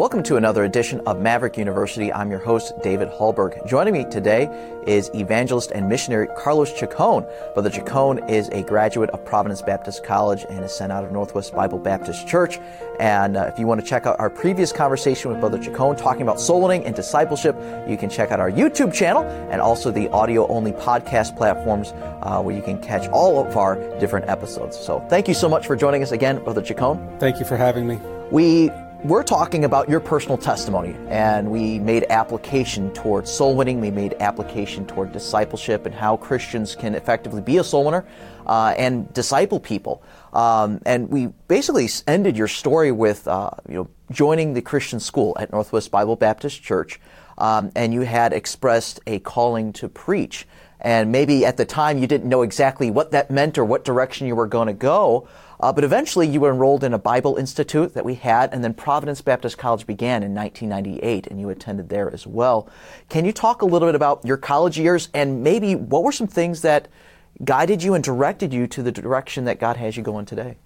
Welcome to another edition of Maverick University. I'm your host, David Hallberg. Joining me today is evangelist and missionary Carlos Chacon. Brother Chacon is a graduate of Providence Baptist College and is sent out of Northwest Bible Baptist Church. And uh, if you want to check out our previous conversation with Brother Chacon talking about soul winning and discipleship, you can check out our YouTube channel and also the audio only podcast platforms uh, where you can catch all of our different episodes. So thank you so much for joining us again, Brother Chacon. Thank you for having me. We we're talking about your personal testimony, and we made application towards soul winning. We made application toward discipleship and how Christians can effectively be a soul winner uh, and disciple people. Um, and we basically ended your story with uh, you know joining the Christian school at Northwest Bible Baptist Church, um, and you had expressed a calling to preach. And maybe at the time you didn't know exactly what that meant or what direction you were going to go. Uh, but eventually, you were enrolled in a Bible Institute that we had, and then Providence Baptist College began in 1998, and you attended there as well. Can you talk a little bit about your college years and maybe what were some things that guided you and directed you to the direction that God has you going today?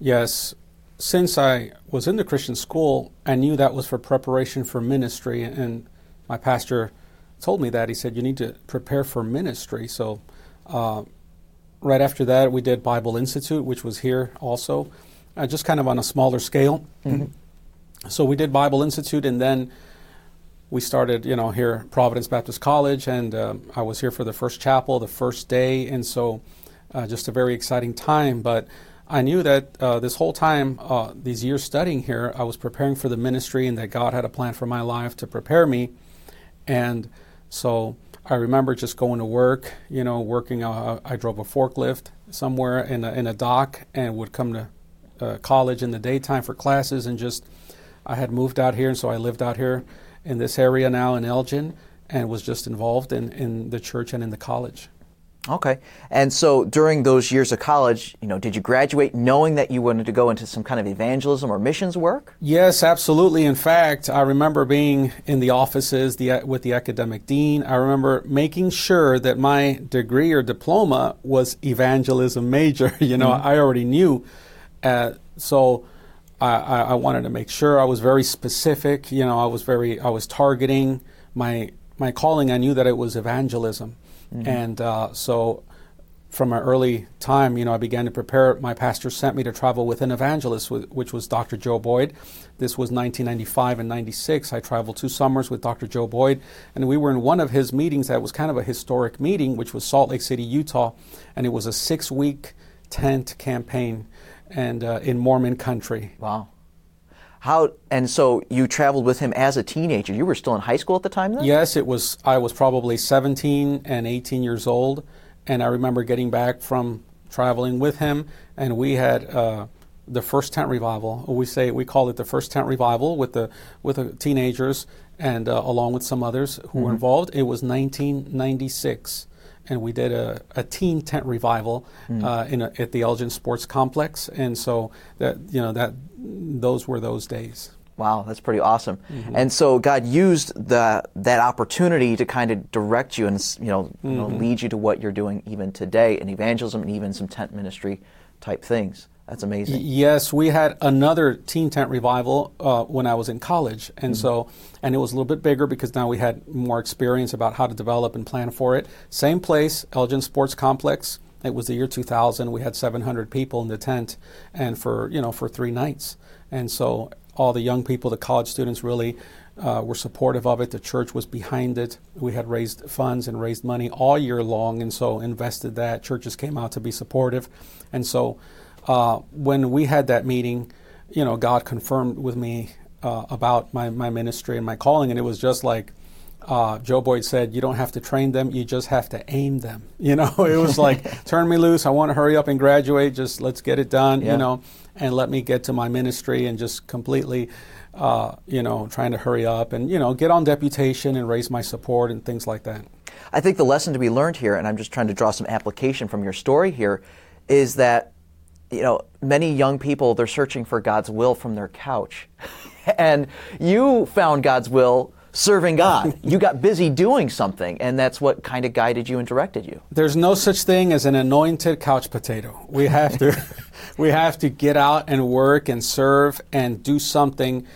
Yes. Since I was in the Christian school, I knew that was for preparation for ministry, and my pastor told me that. He said, You need to prepare for ministry. So, uh, right after that, we did Bible Institute, which was here also, uh, just kind of on a smaller scale. Mm-hmm. So we did Bible Institute, and then we started, you know, here Providence Baptist College, and um, I was here for the first chapel, the first day, and so uh, just a very exciting time. But I knew that uh, this whole time, uh, these years studying here, I was preparing for the ministry, and that God had a plan for my life to prepare me, and so I remember just going to work, you know, working. Uh, I drove a forklift somewhere in a, in a dock and would come to uh, college in the daytime for classes. And just, I had moved out here, and so I lived out here in this area now in Elgin and was just involved in, in the church and in the college. Okay. And so during those years of college, you know, did you graduate knowing that you wanted to go into some kind of evangelism or missions work? Yes, absolutely. In fact, I remember being in the offices the, with the academic dean. I remember making sure that my degree or diploma was evangelism major. you know, mm-hmm. I already knew. Uh, so I, I wanted to make sure I was very specific. You know, I was very, I was targeting my, my calling. I knew that it was evangelism. Mm-hmm. And uh, so from an early time, you know, I began to prepare. My pastor sent me to travel with an evangelist, which was Dr. Joe Boyd. This was 1995 and 96. I traveled two summers with Dr. Joe Boyd, and we were in one of his meetings that was kind of a historic meeting, which was Salt Lake City, Utah, and it was a six-week tent campaign, and uh, in Mormon country. Wow. How and so you traveled with him as a teenager. You were still in high school at the time then? Yes, it was I was probably 17 and 18 years old and I remember getting back from traveling with him and we had uh, the first tent revival. We say we call it the first tent revival with the with the teenagers and uh, along with some others who mm-hmm. were involved. It was 1996 and we did a, a teen tent revival mm. uh, in a, at the Elgin Sports Complex, and so that you know that those were those days. Wow, that's pretty awesome. Mm-hmm. And so God used the that opportunity to kind of direct you and you know, mm-hmm. you know, lead you to what you're doing even today in evangelism and even some tent ministry type things. That's amazing. Yes, we had another teen tent revival uh, when I was in college, and mm-hmm. so and it was a little bit bigger because now we had more experience about how to develop and plan for it. Same place, Elgin Sports Complex. It was the year 2000. We had 700 people in the tent, and for you know for three nights, and so all the young people, the college students, really uh, were supportive of it. The church was behind it. We had raised funds and raised money all year long, and so invested that. Churches came out to be supportive, and so uh, when we had that meeting, you know, God confirmed with me uh, about my, my ministry and my calling, and it was just like uh, Joe Boyd said, "You don't have to train them; you just have to aim them." You know, it was like, "Turn me loose! I want to hurry up and graduate. Just let's get it done." Yeah. You know, and let me get to my ministry and just completely. Uh, you know, trying to hurry up and you know get on deputation and raise my support and things like that. I think the lesson to be learned here, and I'm just trying to draw some application from your story here, is that you know, many young people, they're searching for God's will from their couch. and you found God's will serving God. you got busy doing something, and that's what kind of guided you and directed you. There's no such thing as an anointed couch potato. We have to we have to get out and work and serve and do something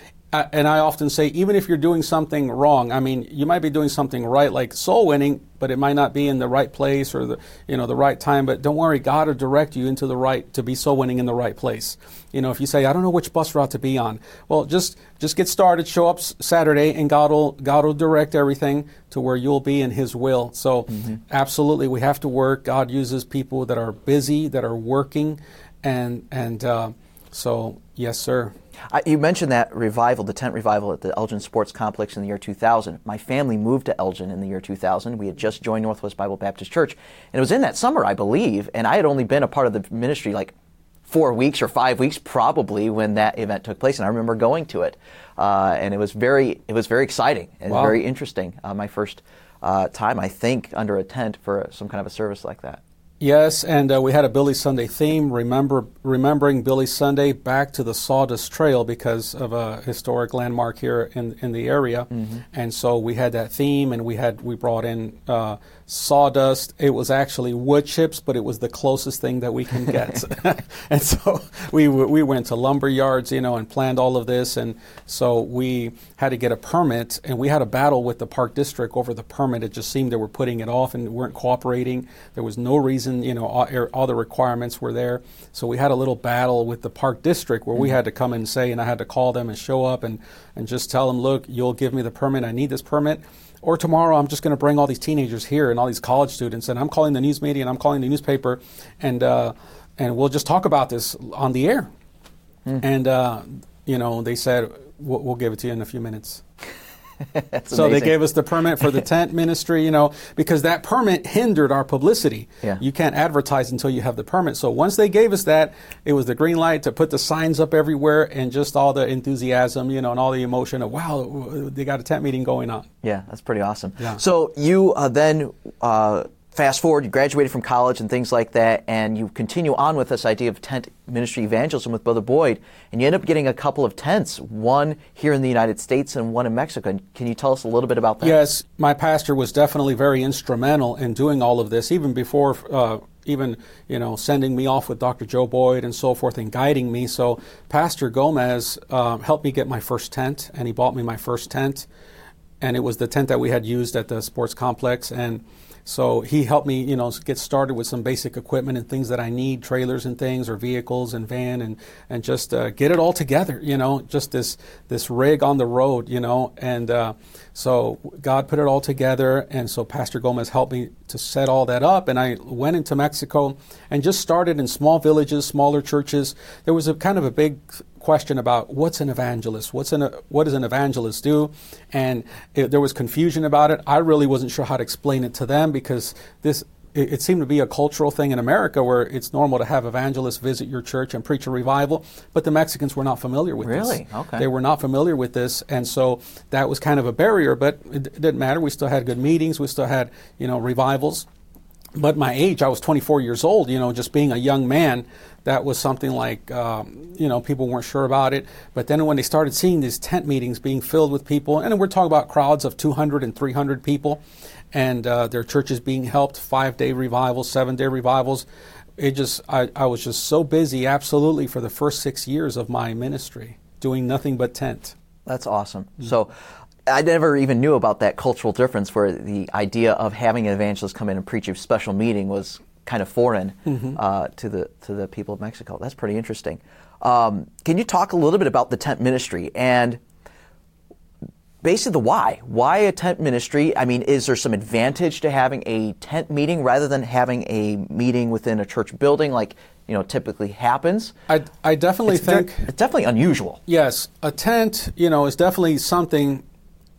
and I often say, even if you're doing something wrong, I mean, you might be doing something right, like soul winning, but it might not be in the right place or the you know the right time. But don't worry, God will direct you into the right to be soul winning in the right place. You know, if you say, I don't know which bus route to be on, well, just just get started, show up Saturday, and God will God will direct everything to where you'll be in His will. So, mm-hmm. absolutely, we have to work. God uses people that are busy, that are working, and and uh, so yes, sir. Uh, you mentioned that revival, the tent revival at the Elgin Sports Complex in the year 2000. My family moved to Elgin in the year 2000. We had just joined Northwest Bible Baptist Church. And it was in that summer, I believe, and I had only been a part of the ministry like four weeks or five weeks probably when that event took place. And I remember going to it. Uh, and it was very, it was very exciting and wow. very interesting. Uh, my first uh, time, I think, under a tent for some kind of a service like that. Yes, and uh, we had a Billy Sunday theme, remember remembering Billy Sunday back to the Sawdust Trail because of a historic landmark here in in the area, mm-hmm. and so we had that theme, and we had we brought in uh, sawdust. It was actually wood chips, but it was the closest thing that we can get. and so we we went to lumber yards, you know, and planned all of this. And so we had to get a permit, and we had a battle with the park district over the permit. It just seemed they were putting it off and weren't cooperating. There was no reason, you know, all, er, all the requirements were there. So we had a little battle with the park district where mm-hmm. we had to come and say, and I had to call them and show up and and just tell them, look, you'll give me the permit. I need this permit or tomorrow I'm just going to bring all these teenagers here and all these college students, and I'm calling the news media and I'm calling the newspaper, and uh, and we'll just talk about this on the air. Mm. And uh, you know, they said we'll, we'll give it to you in a few minutes. so amazing. they gave us the permit for the tent ministry, you know, because that permit hindered our publicity. Yeah. You can't advertise until you have the permit. So once they gave us that, it was the green light to put the signs up everywhere and just all the enthusiasm, you know, and all the emotion of wow, they got a tent meeting going on. Yeah, that's pretty awesome. Yeah. So you uh, then uh, fast forward, you graduated from college and things like that, and you continue on with this idea of tent ministry evangelism with Brother Boyd, and you end up getting a couple of tents, one here in the United States and one in Mexico. Can you tell us a little bit about that? Yes, my pastor was definitely very instrumental in doing all of this, even before. Uh, even you know sending me off with Dr. Joe Boyd and so forth and guiding me. So Pastor Gomez uh, helped me get my first tent, and he bought me my first tent, and it was the tent that we had used at the sports complex. And so he helped me, you know, get started with some basic equipment and things that I need, trailers and things, or vehicles and van, and and just uh, get it all together, you know, just this this rig on the road, you know, and uh, so God put it all together, and so Pastor Gomez helped me to set all that up, and I went into Mexico and just started in small villages, smaller churches. There was a kind of a big question about what's an evangelist, what's an, what does an evangelist do, and it, there was confusion about it. I really wasn't sure how to explain it to them because this it, it, seemed to be a cultural thing in America where it's normal to have evangelists visit your church and preach a revival, but the Mexicans were not familiar with really? this. Really? Okay. They were not familiar with this, and so that was kind of a barrier. But it, it didn't matter. We still had good meetings. We still had you know revivals but my age, I was 24 years old, you know, just being a young man, that was something like, um, you know, people weren't sure about it. But then when they started seeing these tent meetings being filled with people, and we're talking about crowds of 200 and 300 people, and uh, their churches being helped, five day revivals, seven day revivals, it just, I, I was just so busy, absolutely, for the first six years of my ministry, doing nothing but tent. That's awesome. Mm-hmm. So I never even knew about that cultural difference where the idea of having an evangelist come in and preach a special meeting was kind of foreign mm-hmm. uh, to the to the people of Mexico. That's pretty interesting. Um, can you talk a little bit about the tent ministry and basically the why? Why a tent ministry? I mean, is there some advantage to having a tent meeting rather than having a meeting within a church building like you know typically happens? I, I definitely it's think it's definitely unusual. Yes, a tent you know is definitely something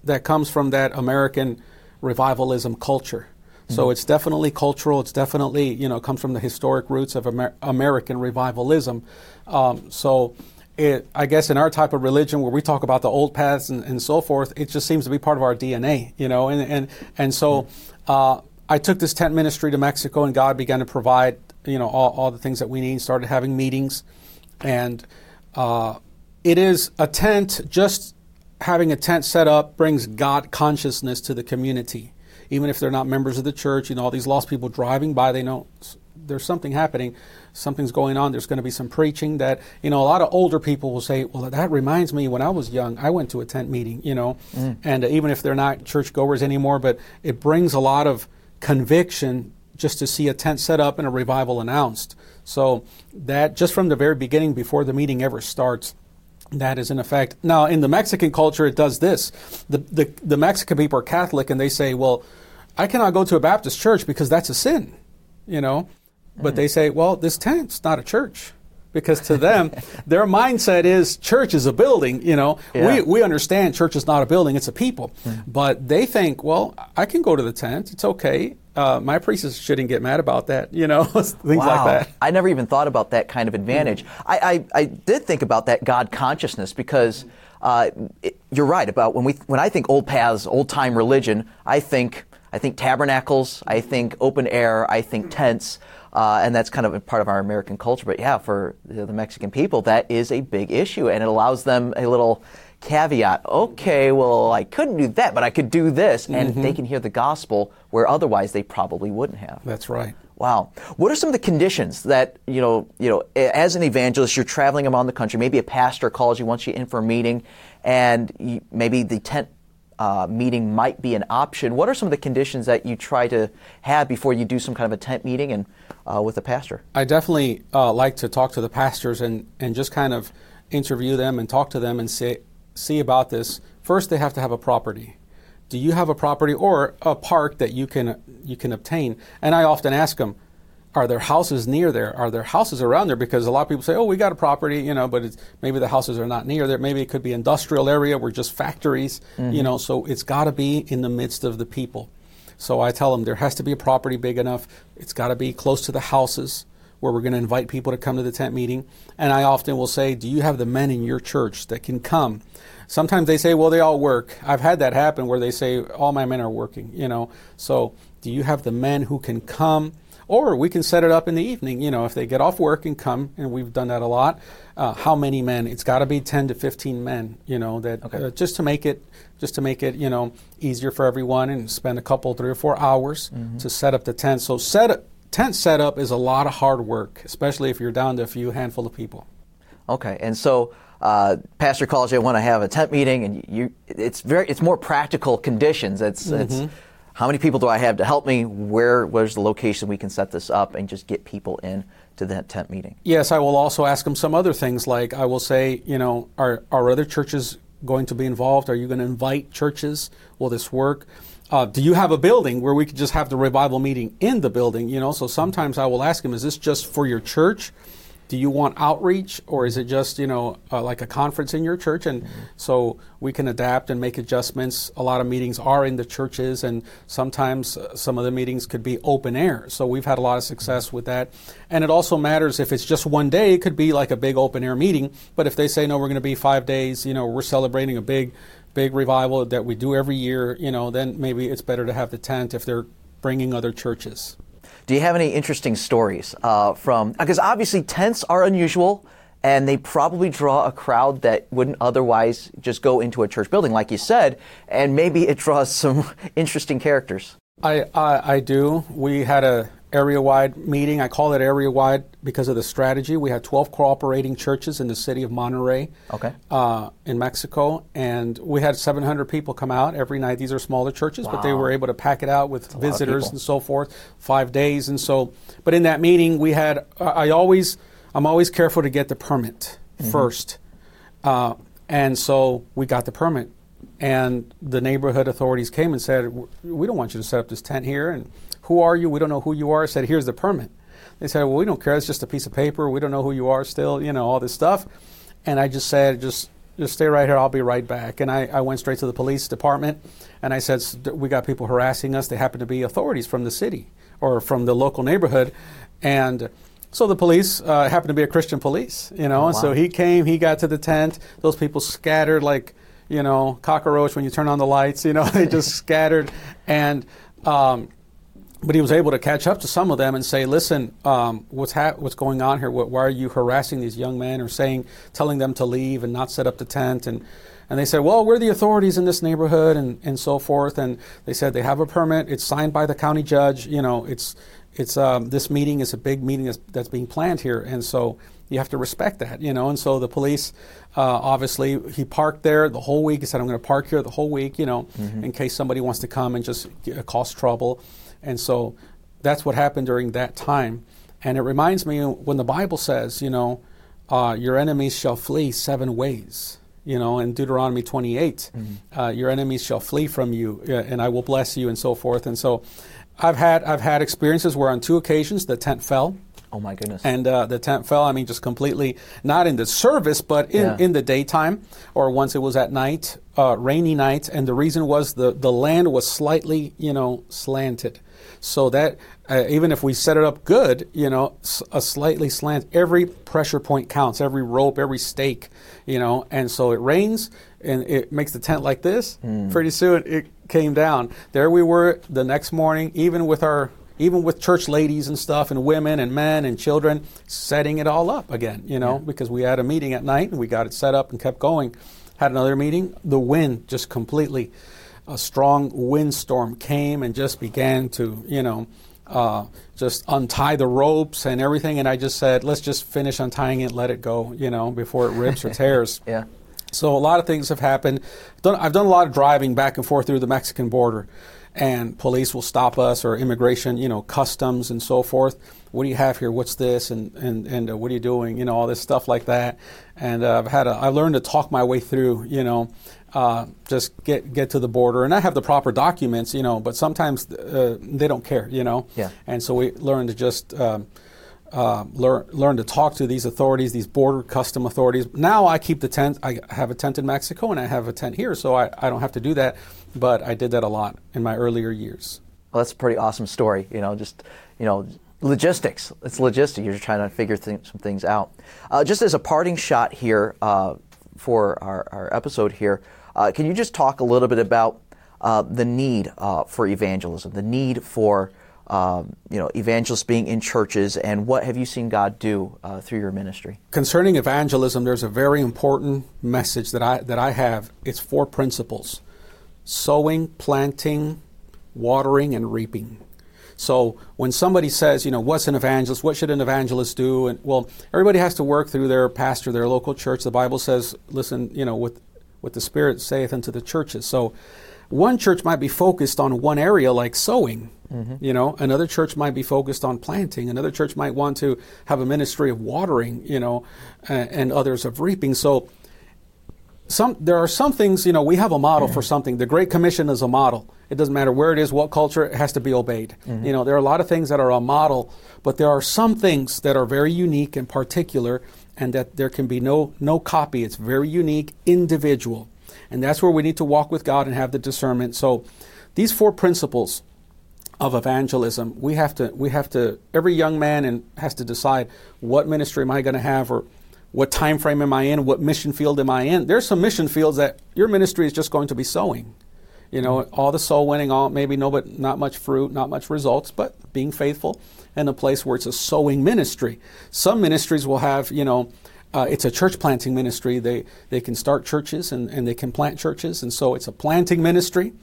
that comes from that American revivalism culture. Mm-hmm. So it's definitely cultural. It's definitely you know comes from the historic roots of Amer- American revivalism. Um, so. It, I guess in our type of religion where we talk about the old paths and, and, so forth, it just seems to be part of our DNA, you know. And and and so mm-hmm. uh, I took this tent ministry to Mexico, and God began to provide, you know, all, all the things that we need. Started having meetings, and uh, it is a tent just having a tent set up brings God consciousness to the community. Even if they're not members of the church, you know, all these lost people driving by, they know there's something happening, something's going on. There's going to be some preaching that you know. A lot of older people will say, "Well, that reminds me when I was young, I went to a tent meeting," you know. Mm. And uh, even if they're not churchgoers anymore, but it brings a lot of conviction just to see a tent set up and a revival announced. So that just from the very beginning, before the meeting ever starts, that is in effect. Now, in the Mexican culture, it does this. The, the, the Mexican people are Catholic, and they say, well, I cannot go to a Baptist church because that's a sin, you know. But they say, well, this tent's not a church because to them, their mindset is church is a building. You know, yeah. we, we understand church is not a building; it's a people. Mm. But they think, well, I can go to the tent; it's okay. Uh, my priest shouldn't get mad about that. You know, things wow. like that. I never even thought about that kind of advantage. Mm. I, I, I did think about that God consciousness because. Uh, it, you're right about when we when I think old paths, old time religion. I think I think tabernacles. I think open air. I think tents. Uh, and that's kind of a part of our American culture. But yeah, for the Mexican people, that is a big issue, and it allows them a little caveat. Okay, well, I couldn't do that, but I could do this, and mm-hmm. they can hear the gospel where otherwise they probably wouldn't have. That's right. Wow. What are some of the conditions that, you know, you know, as an evangelist, you're traveling around the country, maybe a pastor calls you, wants you in for a meeting, and you, maybe the tent uh, meeting might be an option. What are some of the conditions that you try to have before you do some kind of a tent meeting and uh, with a pastor? I definitely uh, like to talk to the pastors and, and just kind of interview them and talk to them and say, see about this. First, they have to have a property. Do you have a property or a park that you can you can obtain? And I often ask them, are there houses near there? Are there houses around there? Because a lot of people say, oh, we got a property, you know, but maybe the houses are not near there. Maybe it could be industrial area We're just factories, mm-hmm. you know. So it's got to be in the midst of the people. So I tell them there has to be a property big enough. It's got to be close to the houses where we're going to invite people to come to the tent meeting. And I often will say, Do you have the men in your church that can come? Sometimes they say, Well, they all work. I've had that happen where they say, All my men are working, you know. So do you have the men who can come? Or we can set it up in the evening, you know, if they get off work and come, and we've done that a lot. Uh, how many men? It's got to be 10 to 15 men, you know, that okay. uh, just to make it just to make it, you know, easier for everyone and spend a couple, three or four hours mm-hmm. to set up the tent. So set tent setup is a lot of hard work, especially if you're down to a few handful of people. Okay, and so uh, pastor calls you, want to have a tent meeting, and you, it's very, it's more practical conditions. It's, mm-hmm. it's how many people do I have to help me? Where, where's the location we can set this up and just get people in to that tent meeting? Yes, I will also ask them some other things, like I will say, you know, are, are other churches going to be involved? Are you going to invite churches? Will this work? Uh, do you have a building where we could just have the revival meeting in the building? You know, so sometimes I will ask him, is this just for your church? do you want outreach or is it just you know uh, like a conference in your church and mm-hmm. so we can adapt and make adjustments a lot of meetings are in the churches and sometimes uh, some of the meetings could be open air so we've had a lot of success with that and it also matters if it's just one day it could be like a big open air meeting but if they say no we're going to be five days you know we're celebrating a big big revival that we do every year you know then maybe it's better to have the tent if they're bringing other churches do you have any interesting stories uh, from? Because obviously tents are unusual, and they probably draw a crowd that wouldn't otherwise just go into a church building, like you said, and maybe it draws some interesting characters. I, I, I do. We had a area wide meeting. I call it area wide because of the strategy. We had 12 cooperating churches in the city of Monterrey, okay. uh, in Mexico, and we had 700 people come out every night. These are smaller churches, wow. but they were able to pack it out with That's visitors and so forth, five days. And so, but in that meeting, we had, I always, I'm always careful to get the permit mm-hmm. first. Uh, and so we got the permit. And the neighborhood authorities came and said, We don't want you to set up this tent here. And who are you? We don't know who you are. I said, Here's the permit. They said, Well, we don't care. It's just a piece of paper. We don't know who you are still, you know, all this stuff. And I just said, Just just stay right here. I'll be right back. And I, I went straight to the police department and I said, We got people harassing us. They happen to be authorities from the city or from the local neighborhood. And so the police uh, happened to be a Christian police, you know, oh, wow. and so he came, he got to the tent. Those people scattered like, you know, cockroach when you turn on the lights, you know, they just scattered. And um, but he was able to catch up to some of them and say, "Listen, um, what's ha- what's going on here? What, why are you harassing these young men or saying, telling them to leave and not set up the tent?" And and they said, "Well, we're the authorities in this neighborhood and, and so forth." And they said they have a permit. It's signed by the county judge. You know, it's it's um, this meeting is a big meeting that's, that's being planned here, and so you have to respect that, you know. And so the police, uh, obviously, he parked there the whole week. He said, "I'm going to park here the whole week, you know, mm-hmm. in case somebody wants to come and just cause trouble." And so that's what happened during that time. And it reminds me when the Bible says, you know, uh, your enemies shall flee seven ways. You know, in Deuteronomy 28, mm-hmm. uh, your enemies shall flee from you, uh, and I will bless you, and so forth. And so, I've had I've had experiences where on two occasions the tent fell. Oh my goodness! And uh, the tent fell. I mean, just completely not in the service, but in, yeah. in the daytime, or once it was at night, uh, rainy night, and the reason was the the land was slightly, you know, slanted, so that uh, even if we set it up good, you know, a slightly slant, every pressure point counts, every rope, every stake, you know, and so it rains and it makes the tent like this. Mm. Pretty soon it came down. There we were the next morning, even with our, even with church ladies and stuff, and women and men and children, setting it all up again, you know, yeah. because we had a meeting at night and we got it set up and kept going. Had another meeting, the wind just completely, a strong windstorm came and just began to, you know, uh, just untie the ropes and everything. And I just said, let's just finish untying it, let it go, you know, before it rips or tears. yeah. So a lot of things have happened. I've done a lot of driving back and forth through the Mexican border, and police will stop us or immigration, you know, customs and so forth. What do you have here? What's this? And and and uh, what are you doing? You know, all this stuff like that. And uh, I've had a, I learned to talk my way through. You know, uh, just get get to the border, and I have the proper documents, you know. But sometimes uh, they don't care, you know. Yeah. And so we learn to just. Um, uh, learn learn to talk to these authorities, these border custom authorities. Now I keep the tent. I have a tent in Mexico and I have a tent here, so I, I don't have to do that. But I did that a lot in my earlier years. Well, that's a pretty awesome story. You know, just you know, logistics. It's logistics. You're trying to figure th- some things out. Uh, just as a parting shot here uh, for our, our episode here, uh, can you just talk a little bit about uh, the need uh, for evangelism, the need for um, you know evangelists being in churches, and what have you seen God do uh, through your ministry? Concerning evangelism, there's a very important message that I that I have. It's four principles: sowing, planting, watering, and reaping. So when somebody says, you know, what's an evangelist? What should an evangelist do? And well, everybody has to work through their pastor, their local church. The Bible says, listen, you know, with what the Spirit saith unto the churches. So one church might be focused on one area like sowing. Mm-hmm. You know, another church might be focused on planting. Another church might want to have a ministry of watering. You know, and, and others of reaping. So, some there are some things. You know, we have a model for something. The Great Commission is a model. It doesn't matter where it is, what culture, it has to be obeyed. Mm-hmm. You know, there are a lot of things that are a model, but there are some things that are very unique and particular and that there can be no, no copy. It's very unique, individual. And that's where we need to walk with God and have the discernment. So these four principles of evangelism, we have to, we have to, every young man and has to decide what ministry am I going to have or what time frame am I in, what mission field am I in. There's some mission fields that your ministry is just going to be sowing. You know, all the soul winning, all maybe no, but not much fruit, not much results, but being faithful in a place where it's a sowing ministry. Some ministries will have, you know, uh, it's a church planting ministry. They they can start churches and, and they can plant churches, and so it's a planting ministry.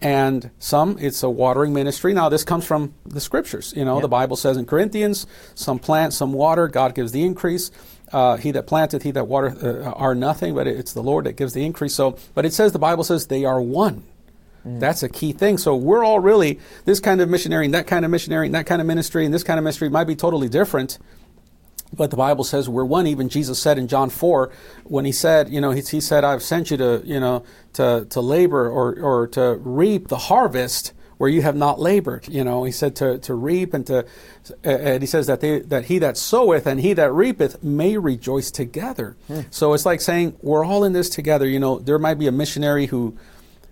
And some it's a watering ministry. Now this comes from the scriptures. You know, the Bible says in Corinthians, some plant, some water. God gives the increase. Uh, he that planteth, he that watereth uh, are nothing, but it's the Lord that gives the increase. So, but it says the Bible says they are one. Mm. That's a key thing. So we're all really this kind of missionary and that kind of missionary and that kind of ministry and this kind of ministry might be totally different. But the Bible says we're one. Even Jesus said in John 4, when he said, you know, he, he said, I've sent you to, you know, to, to labor or, or to reap the harvest where you have not labored. You know, he said to, to reap and to, and he says that they, that he that soweth and he that reapeth may rejoice together. Hmm. So it's like saying we're all in this together. You know, there might be a missionary who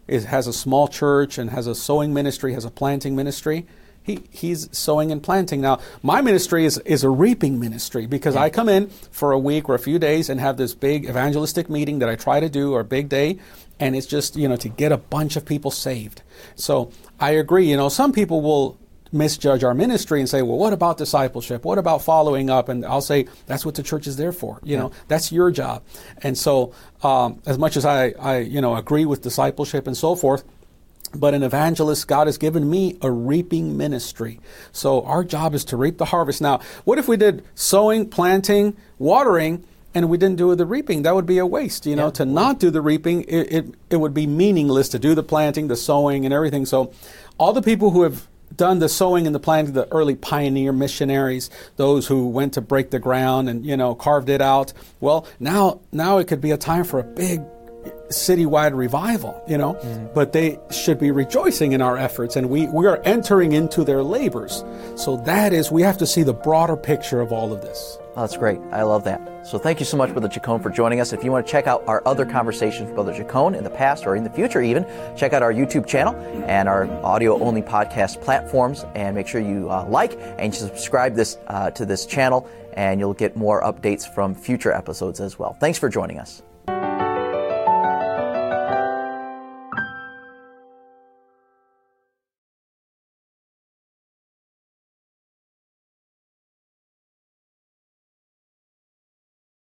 is, has a small church and has a sowing ministry, has a planting ministry. He, he's sowing and planting. Now, my ministry is, is a reaping ministry because yeah. I come in for a week or a few days and have this big evangelistic meeting that I try to do or a big day, and it's just, you know, to get a bunch of people saved. So I agree, you know, some people will misjudge our ministry and say, well, what about discipleship? What about following up? And I'll say, that's what the church is there for. You yeah. know, that's your job. And so, um, as much as I, I, you know, agree with discipleship and so forth, but an evangelist, God has given me a reaping ministry. So our job is to reap the harvest. Now, what if we did sowing, planting, watering, and we didn't do the reaping? That would be a waste. You know, yeah. to not do the reaping, it, it, it would be meaningless to do the planting, the sowing, and everything. So all the people who have done the sowing and the planting, the early pioneer missionaries, those who went to break the ground and, you know, carved it out. Well, now, now it could be a time for a big citywide revival, you know, mm. but they should be rejoicing in our efforts and we, we are entering into their labors. So that is, we have to see the broader picture of all of this. Oh, that's great. I love that. So thank you so much, Brother Chacon, for joining us. If you want to check out our other conversations with Brother Chacon in the past or in the future even, check out our YouTube channel and our audio-only podcast platforms and make sure you uh, like and subscribe this uh, to this channel and you'll get more updates from future episodes as well. Thanks for joining us.